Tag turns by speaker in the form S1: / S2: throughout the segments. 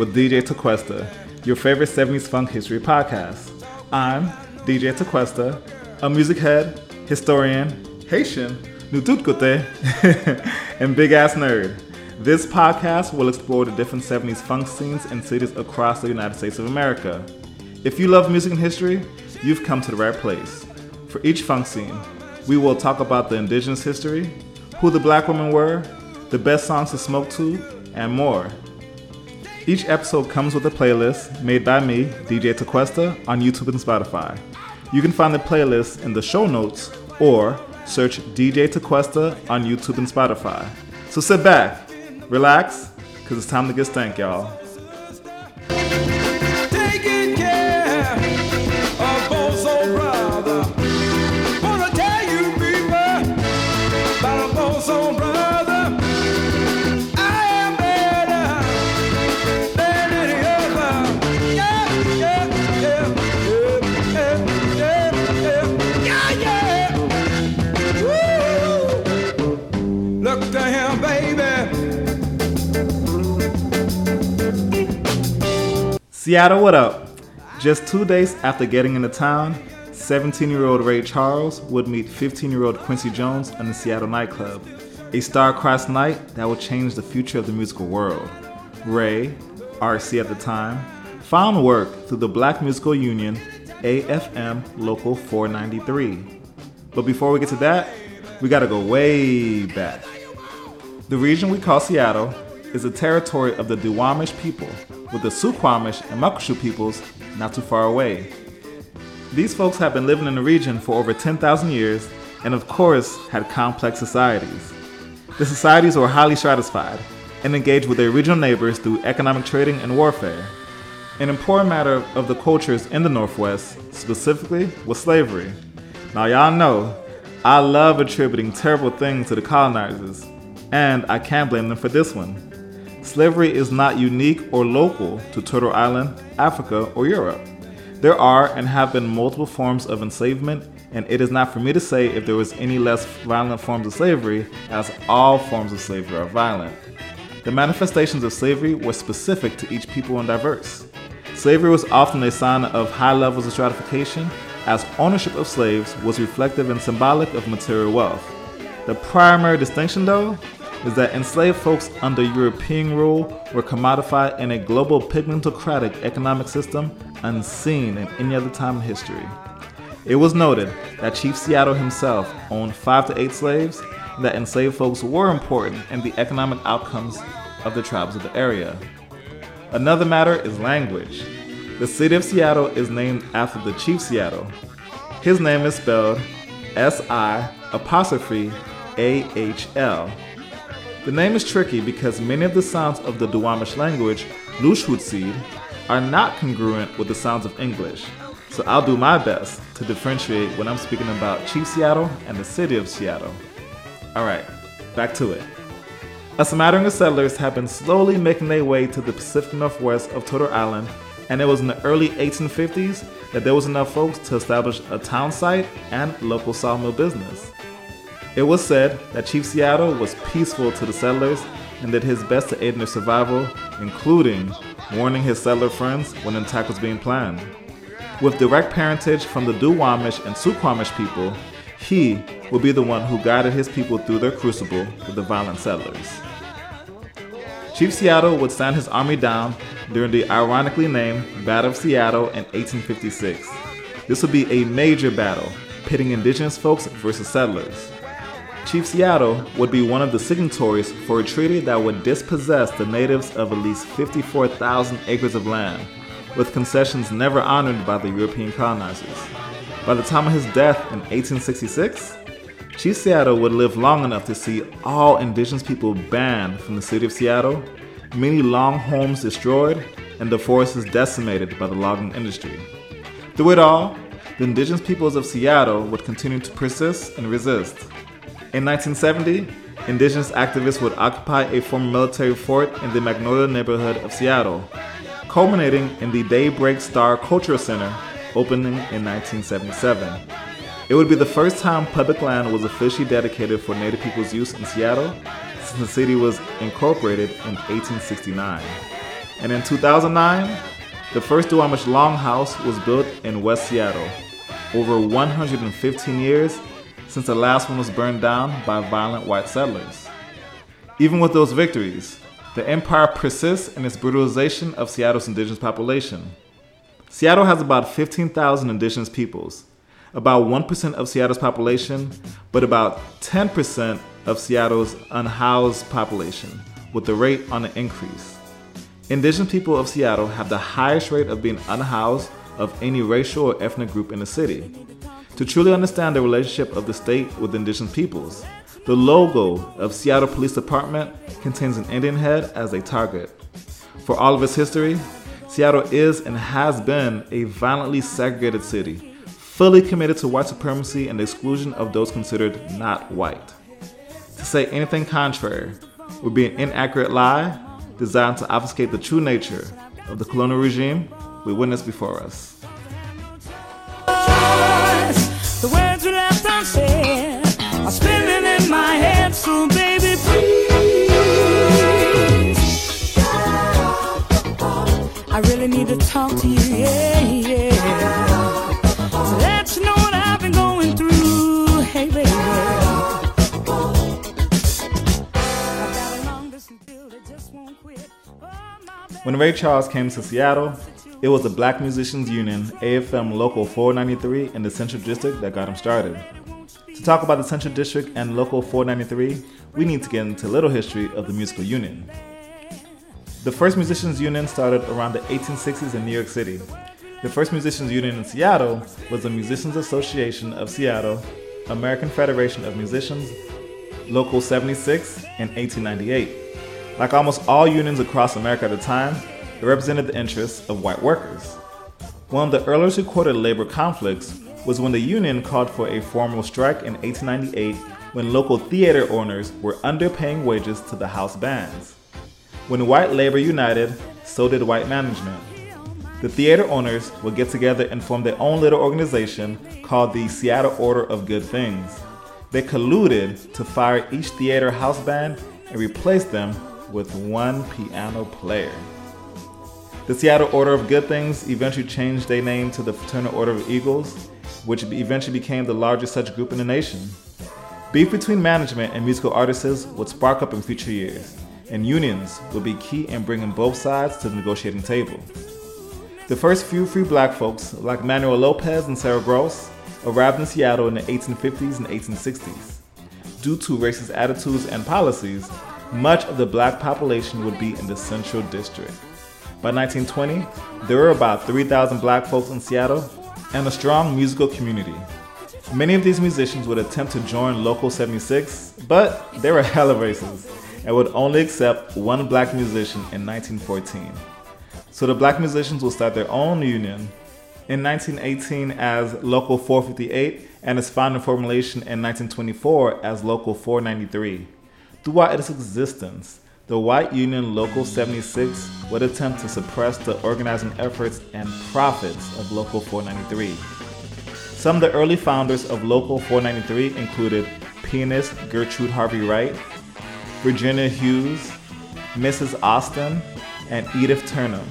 S1: With DJ Tequesta, your favorite 70s funk history podcast. I'm DJ Tequesta, a music head, historian, Haitian, Nututkote, and big ass nerd. This podcast will explore the different 70s funk scenes in cities across the United States of America. If you love music and history, you've come to the right place. For each funk scene, we will talk about the indigenous history, who the black women were, the best songs to smoke to, and more. Each episode comes with a playlist made by me, DJ Tequesta, on YouTube and Spotify. You can find the playlist in the show notes or search DJ Tequesta on YouTube and Spotify. So sit back, relax, because it's time to get stank, y'all. Seattle, what up? Just two days after getting into town, 17 year old Ray Charles would meet 15 year old Quincy Jones in the Seattle nightclub, a star-crossed night that would change the future of the musical world. Ray, RC at the time, found work through the Black Musical Union, AFM Local 493. But before we get to that, we gotta go way back. The region we call Seattle is the territory of the Duwamish people, with the Suquamish and Muckleshoot peoples not too far away. These folks have been living in the region for over 10,000 years and, of course, had complex societies. The societies were highly stratified and engaged with their regional neighbors through economic trading and warfare. An important matter of the cultures in the Northwest, specifically, was slavery. Now, y'all know, I love attributing terrible things to the colonizers, and I can't blame them for this one. Slavery is not unique or local to Turtle Island, Africa, or Europe. There are and have been multiple forms of enslavement, and it is not for me to say if there was any less violent forms of slavery, as all forms of slavery are violent. The manifestations of slavery were specific to each people and diverse. Slavery was often a sign of high levels of stratification, as ownership of slaves was reflective and symbolic of material wealth. The primary distinction, though, is that enslaved folks under European rule were commodified in a global pigmentocratic economic system unseen in any other time in history. It was noted that Chief Seattle himself owned five to eight slaves, and that enslaved folks were important in the economic outcomes of the tribes of the area. Another matter is language. The city of Seattle is named after the Chief Seattle. His name is spelled S I apostrophe A H L. The name is tricky because many of the sounds of the Duwamish language, Lushootseed, are not congruent with the sounds of English. So I'll do my best to differentiate when I'm speaking about Chief Seattle and the city of Seattle. Alright, back to it. A smattering of settlers have been slowly making their way to the Pacific Northwest of Turtle Island, and it was in the early 1850s that there was enough folks to establish a town site and local sawmill business. It was said that Chief Seattle was peaceful to the settlers and did his best to aid in their survival, including warning his settler friends when an attack was being planned. With direct parentage from the Duwamish and Suquamish people, he would be the one who guided his people through their crucible with the violent settlers. Chief Seattle would stand his army down during the ironically named Battle of Seattle in 1856. This would be a major battle, pitting indigenous folks versus settlers. Chief Seattle would be one of the signatories for a treaty that would dispossess the natives of at least 54,000 acres of land, with concessions never honored by the European colonizers. By the time of his death in 1866, Chief Seattle would live long enough to see all indigenous people banned from the city of Seattle, many long homes destroyed, and the forests decimated by the logging industry. Through it all, the indigenous peoples of Seattle would continue to persist and resist. In 1970, indigenous activists would occupy a former military fort in the Magnolia neighborhood of Seattle, culminating in the Daybreak Star Cultural Center, opening in 1977. It would be the first time public land was officially dedicated for Native people's use in Seattle since the city was incorporated in 1869. And in 2009, the first Duwamish Longhouse was built in West Seattle, over 115 years since the last one was burned down by violent white settlers. Even with those victories, the empire persists in its brutalization of Seattle's indigenous population. Seattle has about 15,000 indigenous peoples, about 1% of Seattle's population, but about 10% of Seattle's unhoused population, with the rate on the increase. Indigenous people of Seattle have the highest rate of being unhoused of any racial or ethnic group in the city. To truly understand the relationship of the state with indigenous peoples, the logo of Seattle Police Department contains an Indian head as a target. For all of its history, Seattle is and has been a violently segregated city, fully committed to white supremacy and the exclusion of those considered not white. To say anything contrary would be an inaccurate lie designed to obfuscate the true nature of the colonial regime we witnessed before us.
S2: The words we left unsaid are spinning in my head, so baby, please. I really need to talk to you, yeah, yeah. To let you know what I've been going through, hey, baby. Oh.
S1: When Ray Charles came to Seattle, it was the Black Musicians Union, AFM Local 493 in the Central District that got him started. To talk about the Central District and Local 493, we need to get into a little history of the musical union. The first Musicians Union started around the 1860s in New York City. The first Musicians Union in Seattle was the Musicians Association of Seattle, American Federation of Musicians, Local 76 in 1898. Like almost all unions across America at the time, it represented the interests of white workers. One of the earliest recorded labor conflicts was when the union called for a formal strike in 1898 when local theater owners were underpaying wages to the house bands. When white labor united, so did white management. The theater owners would get together and form their own little organization called the Seattle Order of Good Things. They colluded to fire each theater house band and replace them with one piano player. The Seattle Order of Good Things eventually changed their name to the Fraternal Order of Eagles, which eventually became the largest such group in the nation. Beef between management and musical artists would spark up in future years, and unions would be key in bringing both sides to the negotiating table. The first few free black folks, like Manuel Lopes and Sarah Grose, arrived in Seattle in the 1850s and 1860s. Due to racist attitudes and policies, much of the black population would be in the Central District. By 1920, there were about 3,000 black folks in Seattle and a strong musical community. Many of these musicians would attempt to join Local 76, but they were hella racist and would only accept one black musician in 1914. So the black musicians will start their own union in 1918 as Local 458 and its final formulation in 1924 as Local 493. Throughout its existence, the White Union Local 76 would attempt to suppress the organizing efforts and profits of Local 493. Some of the early founders of Local 493 included pianist Gertrude Harvey Wright, Virginia Hughes, Mrs. Austin, and Edythe Turnham.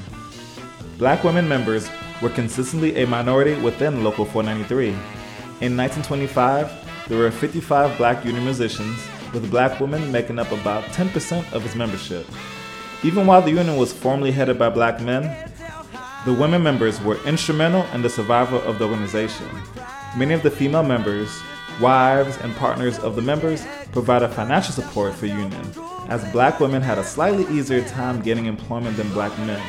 S1: Black women members were consistently a minority within Local 493. In 1925, there were 55 black union musicians, with black women making up about 10% of its membership. Even while the union was formally headed by black men, the women members were instrumental in the survival of the organization. Many of the female members, wives, and partners of the members provided financial support for the union, as black women had a slightly easier time getting employment than black men,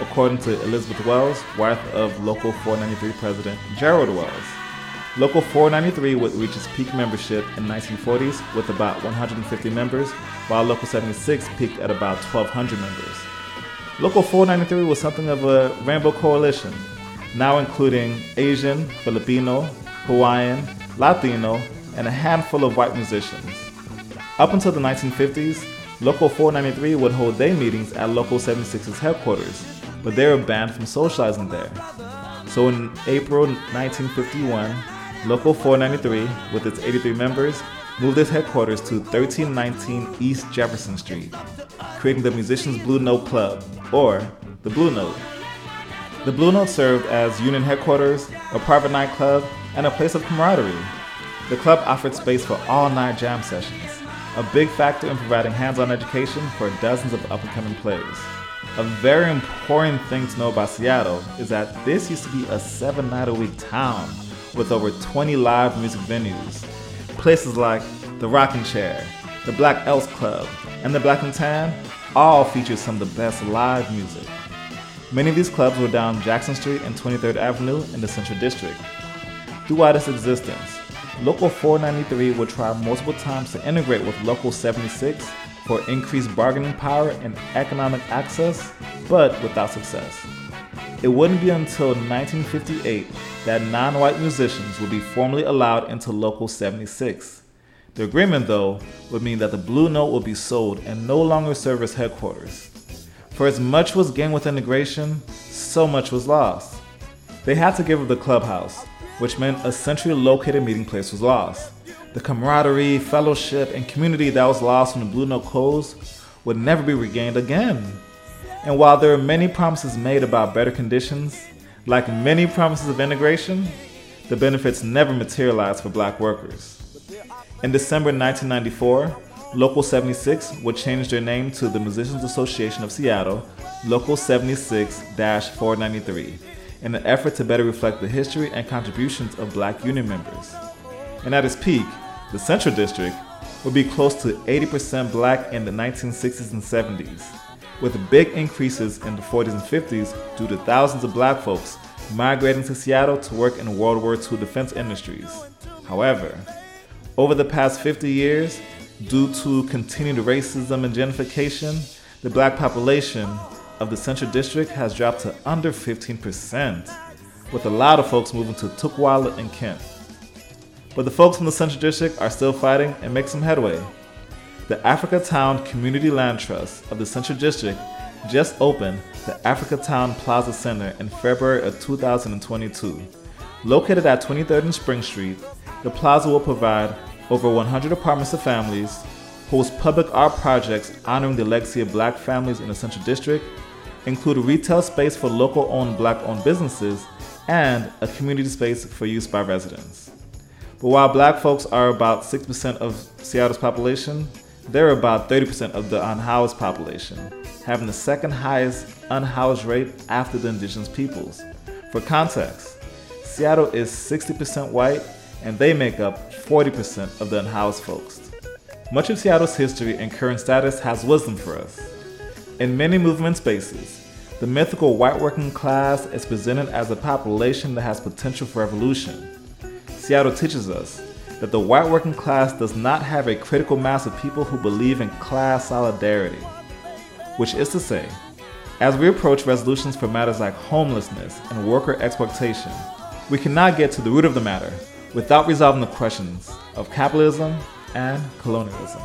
S1: according to Elizabeth Wells, wife of Local 493 President Gerald Wells. Local 493 would reach its peak membership in 1940s with about 150 members, while Local 76 peaked at about 1,200 members. Local 493 was something of a rainbow coalition, now including Asian, Filipino, Hawaiian, Latino, and a handful of white musicians. Up until the 1950s, Local 493 would hold their meetings at Local 76's headquarters, but they were banned from socializing there. So in April 1951, Local 493, with its 83 members, moved its headquarters to 1319 East Jefferson Street, creating the Musicians Blue Note Club, or the Blue Note. The Blue Note served as union headquarters, a private nightclub, and a place of camaraderie. The club offered space for all night jam sessions, a big factor in providing hands on education for dozens of up and coming players. A very important thing to know about Seattle is that this used to be a seven night a week town with over 20 live music venues. Places like the Rocking Chair, the Black Elks Club, and the Black and Tan all feature some of the best live music. Many of these clubs were down Jackson Street and 23rd Avenue in the Central District. Throughout its existence, Local 493 would try multiple times to integrate with Local 76 for increased bargaining power and economic access, but without success. It wouldn't be until 1958 that non white musicians would be formally allowed into Local 76. The agreement, though, would mean that the Blue Note would be sold and no longer serve as headquarters. For as much was gained with integration, so much was lost. They had to give up the clubhouse, which meant a centrally located meeting place was lost. The camaraderie, fellowship, and community that was lost when the Blue Note closed would never be regained again. And while there are many promises made about better conditions, like many promises of integration, the benefits never materialized for black workers. In December 1994, Local 76 would change their name to the Musicians Association of Seattle, Local 76 493, in an effort to better reflect the history and contributions of black union members. And at its peak, the Central District would be close to 80% black in the 1960s and 70s, with big increases in the 40s and 50s due to thousands of black folks migrating to Seattle to work in World War II defense industries. However, over the past 50 years, Due to continued racism and gentrification, the black population of the Central District has dropped to under 15%, with a lot of folks moving to Tukwila and Kent. But the folks from the Central District are still fighting and make some headway. The Africa Town Community Land Trust of the Central District just opened the Africa Town Plaza Center in February of 2022. Located at 23rd and Spring Street, the plaza will provide over 100 apartments to families, host public art projects honoring the legacy of black families in the Central District, include retail space for local owned black owned businesses, and a community space for use by residents. But while black folks are about 6% of Seattle's population, they're about 30% of the unhoused population, having the second highest unhoused rate after the indigenous peoples. For context, Seattle is 60% white and they make up 40% of the unhoused folks. Much of Seattle's history and current status has wisdom for us. In many movement spaces, the mythical white working class is presented as a population that has potential for evolution. Seattle teaches us that the white working class does not have a critical mass of people who believe in class solidarity. Which is to say, as we approach resolutions for matters like homelessness and worker exploitation, we cannot get to the root of the matter without resolving the questions of capitalism and colonialism.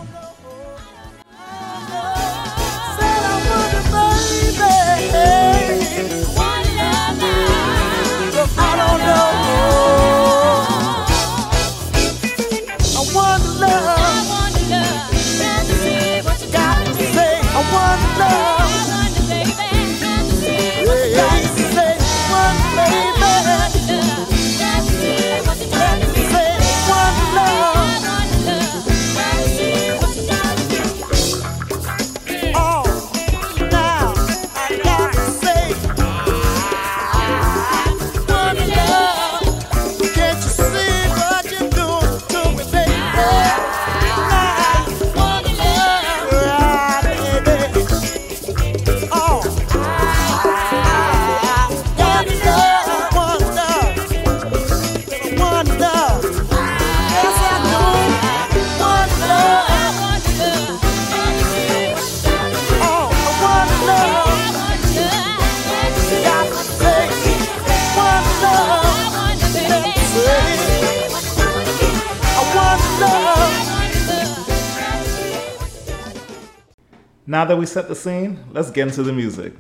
S1: Now that we set the scene, let's get into the music.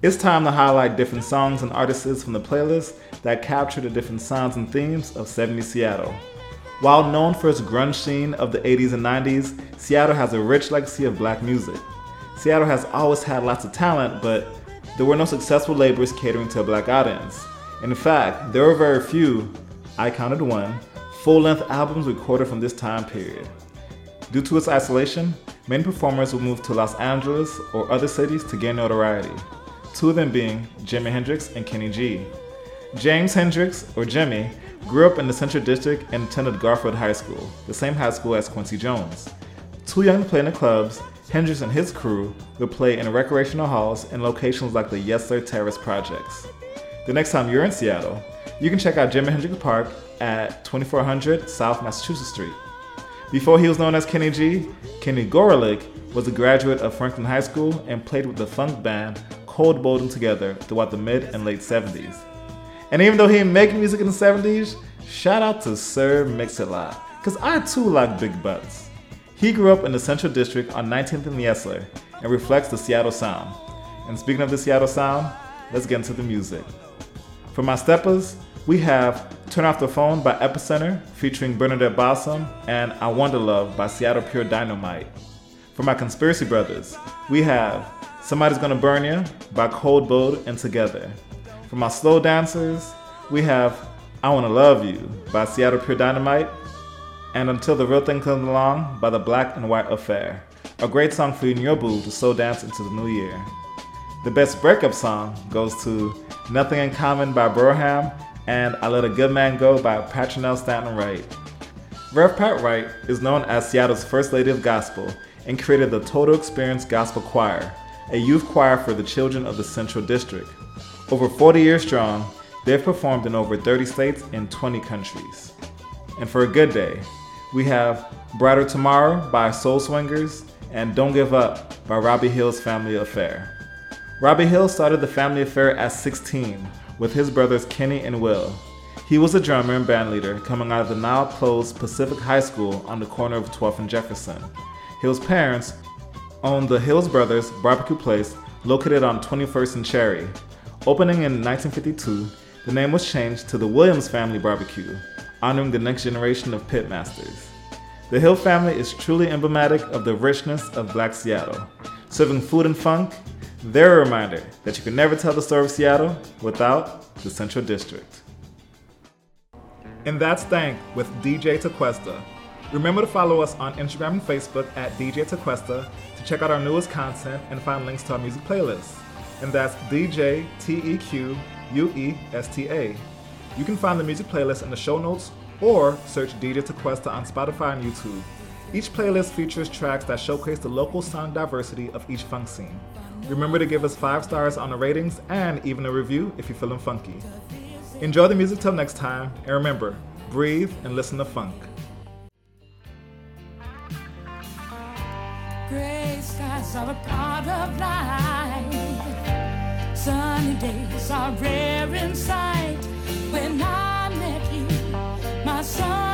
S1: It's time to highlight different songs and artists from the playlist that capture the different sounds and themes of 70s Seattle. While known for its grunge scene of the 80s and 90s, Seattle has a rich legacy of black music. Seattle has always had lots of talent, but there were no successful labels catering to a black audience. In fact, there were very few, I counted one, full length albums recorded from this time period. Due to its isolation, many performers would move to Los Angeles or other cities to gain notoriety, two of them being Jimi Hendrix and Kenny G. James Hendrix, or Jimmy, grew up in the Central District and attended Garfield High School, the same high school as Quincy Jones. Too young to play in the clubs, Hendrix and his crew would play in recreational halls in locations like the Yesler Terrace projects. The next time you're in Seattle, you can check out Jimi Hendrix Park at 2400 South Massachusetts Street. Before he was known as Kenny G, Kenny Gorelick was a graduate of Franklin High School and played with the funk band Cold Bold and Together throughout the mid and late 70s. And even though he didn't make music in the 70s, shout out to Sir Mix-a-Lot, cause I too like big butts. He grew up in the Central District on 19th and Yesler and reflects the Seattle sound. And speaking of the Seattle sound, let's get into the music. For my steppers, we have Turn Off the Phone by Epicenter featuring Bernadette Blossom and I Wonder Love by Seattle Pure Dynamite. For my Conspiracy Brothers, we have Somebody's Gonna Burn You by Cold Bold and Together. For my slow dancers, we have I Wanna Love You by Seattle Pure Dynamite and Until the Real Thing Comes Along by the Black and White Affair. A great song for you and your boo to slow dance into the new year. The best breakup song goes to Nothing in Common by Broham and I Let a Good Man Go by Patrinell Staten Wright. Rev Pat Wright is known as Seattle's first lady of gospel and created the Total Experience Gospel Choir, a youth choir for the children of the Central District. Over 40 years strong, they've performed in over 30 states and 20 countries. And for a good day, we have Brighter Tomorrow by Soul Swingers and Don't Give Up by Robbie Hill's Family Affair. Robbie Hill started the Family Affair at 16 with his brothers Kenny and Will. He was a drummer and bandleader coming out of the now closed Pacific High School on the corner of 12th and Jefferson. Hill's parents owned the Hills Brothers Barbecue Place located on 21st and Cherry. Opening in 1952, the name was changed to the Williams Family Barbecue, honoring the next generation of pitmasters. The Hill family is truly emblematic of the richness of Black Seattle, serving food and funk they're a reminder that you can never tell the story of Seattle without the Central District. And that's Thank with DJ Tequesta. Remember to follow us on Instagram and Facebook at DJ Tequesta to check out our newest content and find links to our music playlists. And that's DJ T E Q U E S T A. You can find the music playlist in the show notes or search DJ Tequesta on Spotify and YouTube. Each playlist features tracks that showcase the local sound diversity of each funk scene. Remember to give us five stars on the ratings and even a review if you're feeling funky. Enjoy the music till next time, and remember breathe and listen to funk.
S2: Gray skies are a part of life. Sunny days are rare in sight. When I met you, my son.